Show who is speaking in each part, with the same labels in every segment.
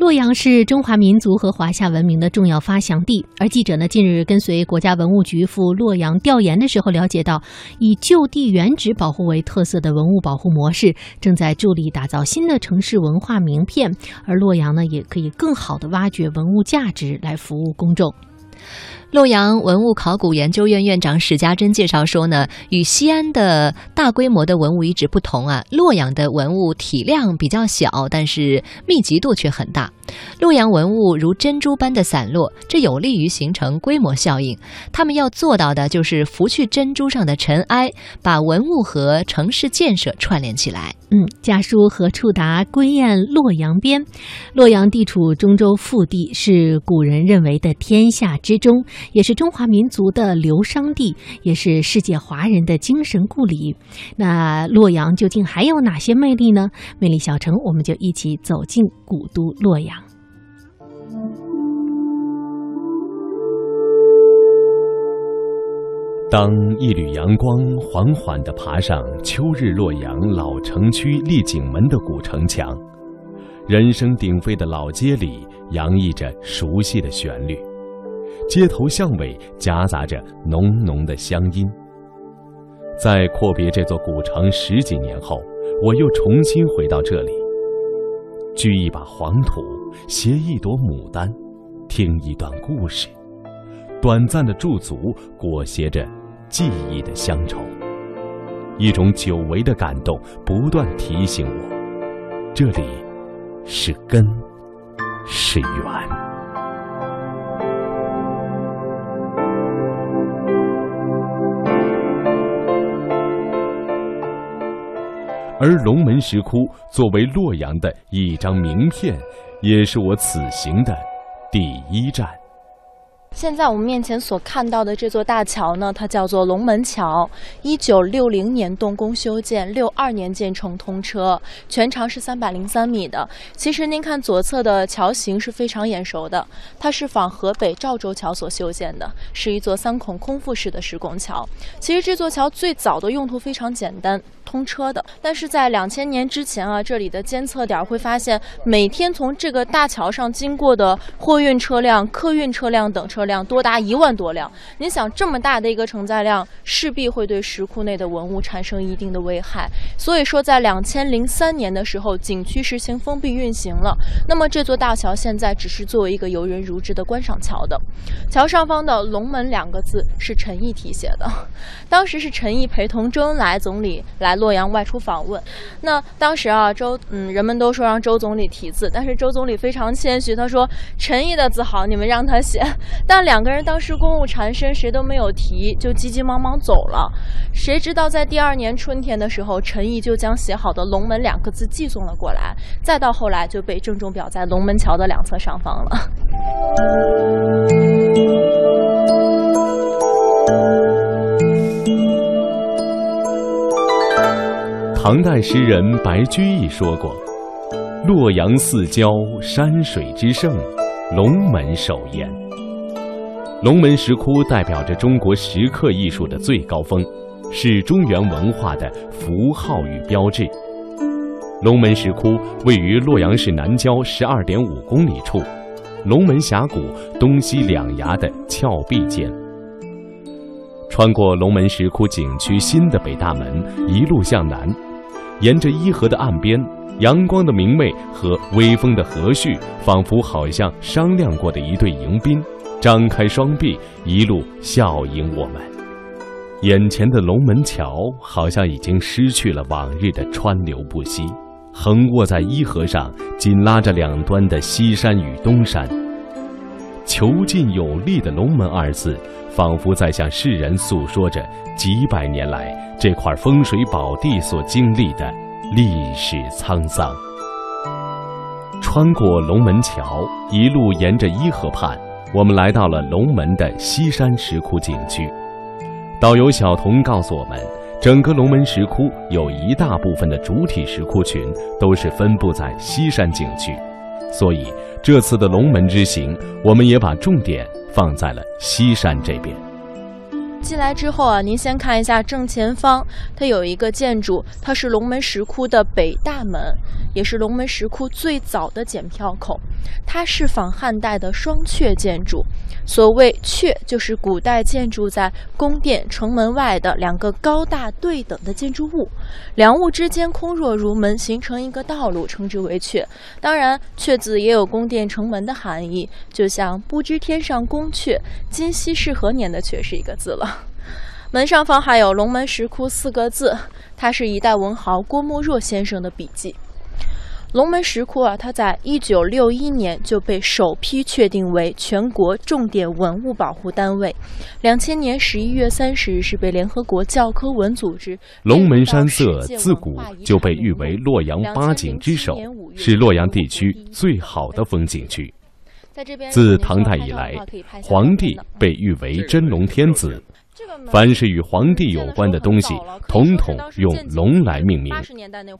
Speaker 1: 洛阳是中华民族和华夏文明的重要发祥地，而记者呢近日跟随国家文物局赴洛阳调研的时候，了解到以就地原址保护为特色的文物保护模式，正在助力打造新的城市文化名片，而洛阳呢也可以更好的挖掘文物价值来服务公众。
Speaker 2: 洛阳文物考古研究院院长史家珍介绍说呢，与西安的大规模的文物遗址不同啊，洛阳的文物体量比较小，但是密集度却很大。洛阳文物如珍珠般的散落，这有利于形成规模效应。他们要做到的就是拂去珍珠上的尘埃，把文物和城市建设串联起来。
Speaker 1: 嗯，家书何处达？归雁洛阳边。洛阳地处中州腹地，是古人认为的天下之中，也是中华民族的流觞地，也是世界华人的精神故里。那洛阳究竟还有哪些魅力呢？魅力小城，我们就一起走进古都洛阳。
Speaker 3: 当一缕阳光缓缓地爬上秋日洛阳老城区丽景门的古城墙，人声鼎沸的老街里洋溢着熟悉的旋律，街头巷尾夹杂着浓浓的乡音。在阔别这座古城十几年后，我又重新回到这里，掬一把黄土，携一朵牡丹，听一段故事，短暂的驻足，裹挟着。记忆的乡愁，一种久违的感动，不断提醒我，这里是根，是缘。而龙门石窟作为洛阳的一张名片，也是我此行的第一站。
Speaker 4: 现在我们面前所看到的这座大桥呢，它叫做龙门桥。一九六零年动工修建，六二年建成通车，全长是三百零三米的。其实您看左侧的桥型是非常眼熟的，它是仿河北赵州桥所修建的，是一座三孔空腹式的石拱桥。其实这座桥最早的用途非常简单。通车的，但是在两千年之前啊，这里的监测点会发现，每天从这个大桥上经过的货运车辆、客运车辆等车辆量多达一万多辆。你想，这么大的一个承载量，势必会对石窟内的文物产生一定的危害。所以说，在两千零三年的时候，景区实行封闭运行了。那么这座大桥现在只是作为一个游人如织的观赏桥的。桥上方的“龙门”两个字是陈毅题写的，当时是陈毅陪同周恩来总理来。洛阳外出访问，那当时啊，周嗯，人们都说让周总理题字，但是周总理非常谦虚，他说陈毅的字好，你们让他写。但两个人当时公务缠身，谁都没有提，就急急忙忙走了。谁知道在第二年春天的时候，陈毅就将写好的“龙门”两个字寄送了过来，再到后来就被郑重裱在龙门桥的两侧上方了。
Speaker 3: 唐代诗人白居易说过：“洛阳四郊山水之胜，龙门首焉。”龙门石窟代表着中国石刻艺术的最高峰，是中原文化的符号与标志。龙门石窟位于洛阳市南郊十二点五公里处，龙门峡谷东西两崖的峭壁间。穿过龙门石窟景区新的北大门，一路向南。沿着伊河的岸边，阳光的明媚和微风的和煦，仿佛好像商量过的一对迎宾，张开双臂，一路笑迎我们。眼前的龙门桥好像已经失去了往日的川流不息，横卧在伊河上，紧拉着两端的西山与东山。遒劲有力的“龙门”二字，仿佛在向世人诉说着几百年来。这块风水宝地所经历的历史沧桑。穿过龙门桥，一路沿着伊河畔，我们来到了龙门的西山石窟景区。导游小童告诉我们，整个龙门石窟有一大部分的主体石窟群都是分布在西山景区，所以这次的龙门之行，我们也把重点放在了西山这边。
Speaker 4: 进来之后啊，您先看一下正前方，它有一个建筑，它是龙门石窟的北大门，也是龙门石窟最早的检票口。它是仿汉代的双阙建筑。所谓阙，就是古代建筑在宫殿城门外的两个高大对等的建筑物，两物之间空若如门，形成一个道路，称之为阙。当然，阙字也有宫殿城门的含义，就像不知天上宫阙，今夕是何年的阙是一个字了。门上方还有“龙门石窟”四个字，它是一代文豪郭沫若先生的笔记。龙门石窟啊，它在一九六一年就被首批确定为全国重点文物保护单位。两千年十一月三十日是被联合国教科文组织。
Speaker 3: 龙门山色自古就被誉为洛阳八景之首，是洛阳地区最好的风景区。自唐代以来，皇帝被誉为真龙天子。凡是与皇帝有关的东西，统统用龙来命名。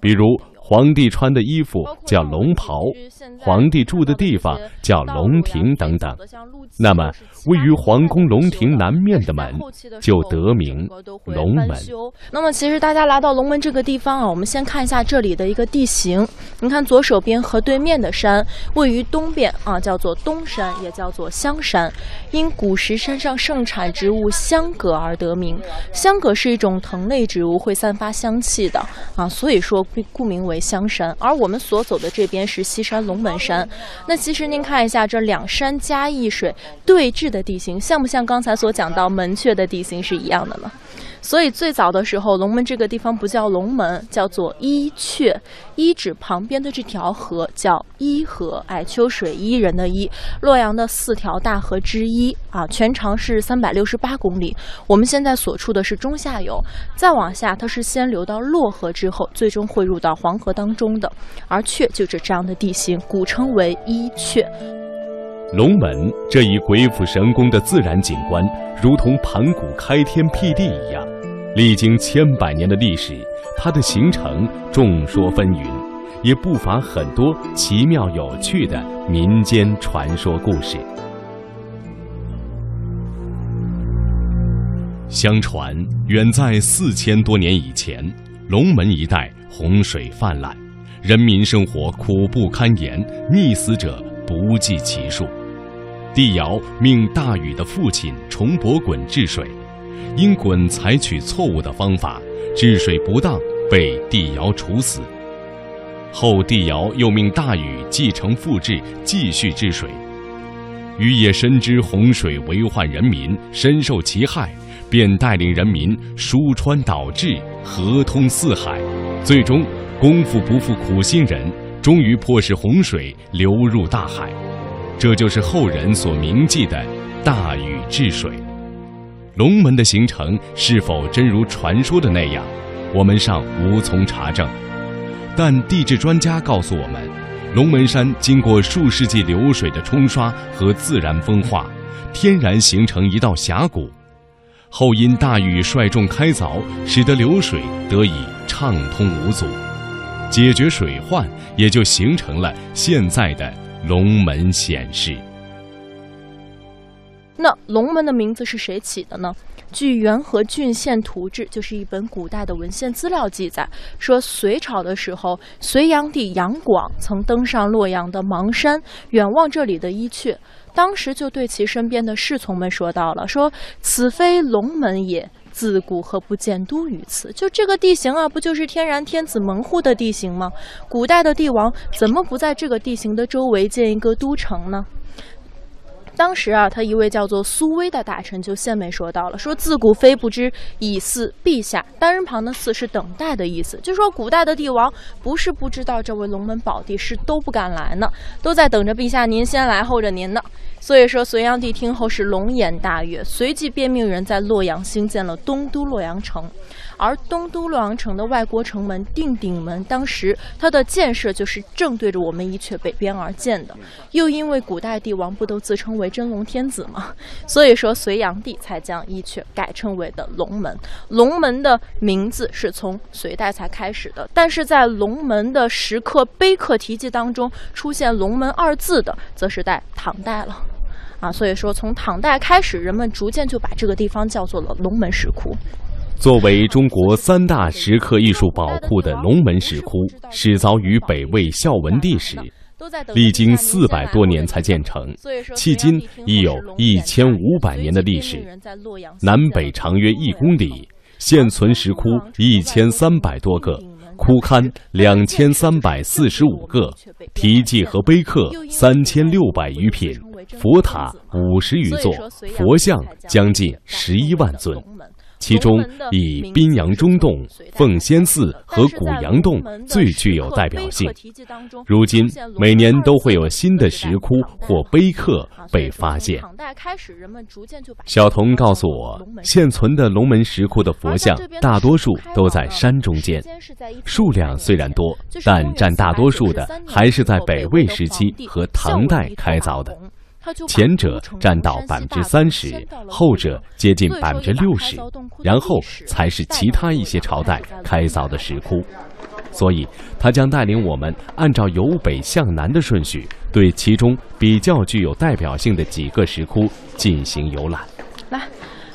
Speaker 3: 比如，皇帝穿的衣服叫龙袍，皇帝住的地方叫龙庭等等。那么，位于皇宫龙庭南面的门就得名龙门。
Speaker 4: 那么，其实大家来到龙门这个地方啊，我们先看一下这里的一个地形。你看左手边和对面的山，位于东边啊，叫做东山，也叫做香山，因古时山上盛产植物香葛而得名。香葛是一种藤类植物，会散发香气的啊，所以说故名为香山。而我们所走的这边是西山龙门山。那其实您看一下这两山加一水。对峙的地形像不像刚才所讲到门阙的地形是一样的呢？所以最早的时候，龙门这个地方不叫龙门，叫做伊阙。伊指旁边的这条河叫伊河，哎，秋水伊人的伊，洛阳的四条大河之一啊，全长是三百六十八公里。我们现在所处的是中下游，再往下它是先流到洛河之后，最终汇入到黄河当中的。而阙就是这样的地形，古称为伊阙。
Speaker 3: 龙门这一鬼斧神工的自然景观，如同盘古开天辟地一样，历经千百年的历史，它的形成众说纷纭，也不乏很多奇妙有趣的民间传说故事。相传，远在四千多年以前，龙门一带洪水泛滥，人民生活苦不堪言，溺死者不计其数。帝尧命大禹的父亲重伯鲧治水，因鲧采取错误的方法，治水不当，被帝尧处死。后帝尧又命大禹继承父志，继续治水。禹也深知洪水为患人民，深受其害，便带领人民疏川导治，河通四海。最终功夫不负苦心人，终于迫使洪水流入大海。这就是后人所铭记的大禹治水。龙门的形成是否真如传说的那样，我们尚无从查证。但地质专家告诉我们，龙门山经过数世纪流水的冲刷和自然风化，天然形成一道峡谷。后因大禹率众开凿，使得流水得以畅通无阻，解决水患，也就形成了现在的。龙门显示。
Speaker 4: 那龙门的名字是谁起的呢？据《元和郡县图志》，就是一本古代的文献资料记载，说隋朝的时候，隋炀帝杨广曾登上洛阳的邙山，远望这里的伊阙，当时就对其身边的侍从们说到了：“说此非龙门也。”自古何不见都于此？就这个地形啊，不就是天然天子门户的地形吗？古代的帝王怎么不在这个地形的周围建一个都城呢？当时啊，他一位叫做苏威的大臣就献媚说到了：“说自古非不知以祀陛下，单人旁的祀是等待的意思。就说古代的帝王不是不知道这位龙门宝地，是都不敢来呢，都在等着陛下您先来候着您呢。所以说，隋炀帝听后是龙颜大悦，随即便命人在洛阳兴建了东都洛阳城。”而东都洛阳城的外国城门定鼎门，当时它的建设就是正对着我们伊阙北边而建的。又因为古代帝王不都自称为真龙天子吗？所以说隋炀帝才将伊阙改称为的龙门。龙门的名字是从隋代才开始的，但是在龙门的石刻碑刻题记当中出现“龙门”二字的，则是在唐代了。啊，所以说从唐代开始，人们逐渐就把这个地方叫做了龙门石窟。
Speaker 3: 作为中国三大石刻艺术宝库的龙门石窟，始凿于北魏孝文帝时，历经四百多年才建成，迄今已有一千五百年的历史。南北长约一公里，现存石窟一千三百多个，窟龛两千三百四十五个，题记和碑刻三千六百余品，佛塔五十余座，佛像将近十一万尊。其中以宾阳中洞、奉先寺和古阳洞最具有代表性。如今每年都会有新的石窟或碑刻被发现。小童告诉我，现存的龙门石窟的佛像大多数都在山中间，数量虽然多，但占大多数的还是在北魏时期和唐代开凿的。前者占到百分之三十，后者接近百分之六十，然后才是其他一些朝代开凿的石窟。所以，他将带领我们按照由北向南的顺序，对其中比较具有代表性的几个石窟进行游览。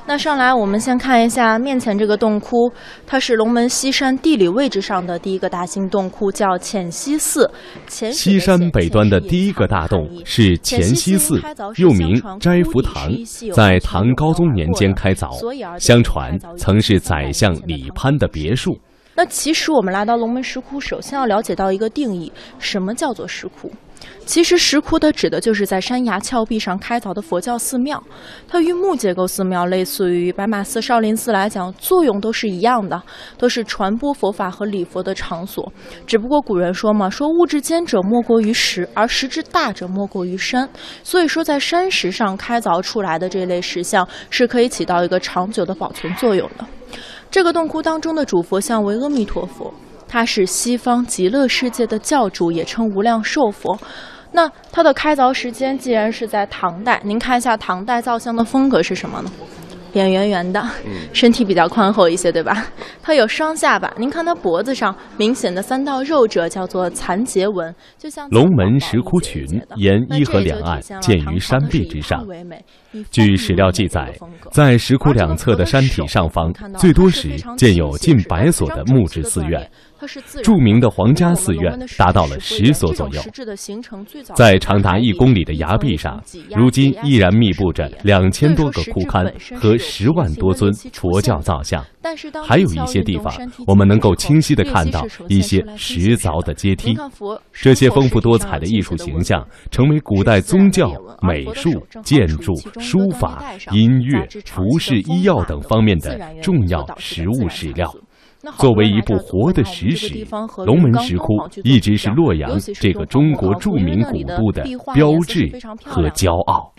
Speaker 4: 那上来，我们先看一下面前这个洞窟，它是龙门西山地理位置上的第一个大型洞窟，叫浅溪寺。
Speaker 3: 西山北端的第一个大洞是浅溪寺，又名斋福堂，在唐高宗年间开凿，相传曾是宰相李攀的别墅。
Speaker 4: 那其实我们来到龙门石窟，首先要了解到一个定义：什么叫做石窟？其实石窟的指的就是在山崖峭壁上开凿的佛教寺庙，它与木结构寺庙类似于白马寺、少林寺来讲，作用都是一样的，都是传播佛法和礼佛的场所。只不过古人说嘛，说物之坚者莫过于石，而石之大者莫过于山。所以说，在山石上开凿出来的这类石像是可以起到一个长久的保存作用的。这个洞窟当中的主佛像为阿弥陀佛，他是西方极乐世界的教主，也称无量寿佛。那它的开凿时间既然是在唐代，您看一下唐代造像的风格是什么呢？脸圆圆的，身体比较宽厚一些，对吧？它有双下巴，您看它脖子上明显的三道肉褶叫做残结纹，就像
Speaker 3: 龙门石窟群沿伊河两岸建于山壁之上。据史料记载，在石窟两侧的山体上方，最多时建有近百所的木质寺院。著名的皇家寺院达到了十所左右，在长达一公里的崖壁上，如今依然密布着两千多个窟龛和十万多尊佛教造像。还有一些地方，我们能够清晰地看到一些石凿的阶梯。这些丰富多彩的艺术形象，成为古代宗教、美术、建筑、书法、音乐、服饰、医药等方面的重要实物史料。作为一部活的史实，龙门石窟一直是洛阳这个中国著名古都的标志和骄傲。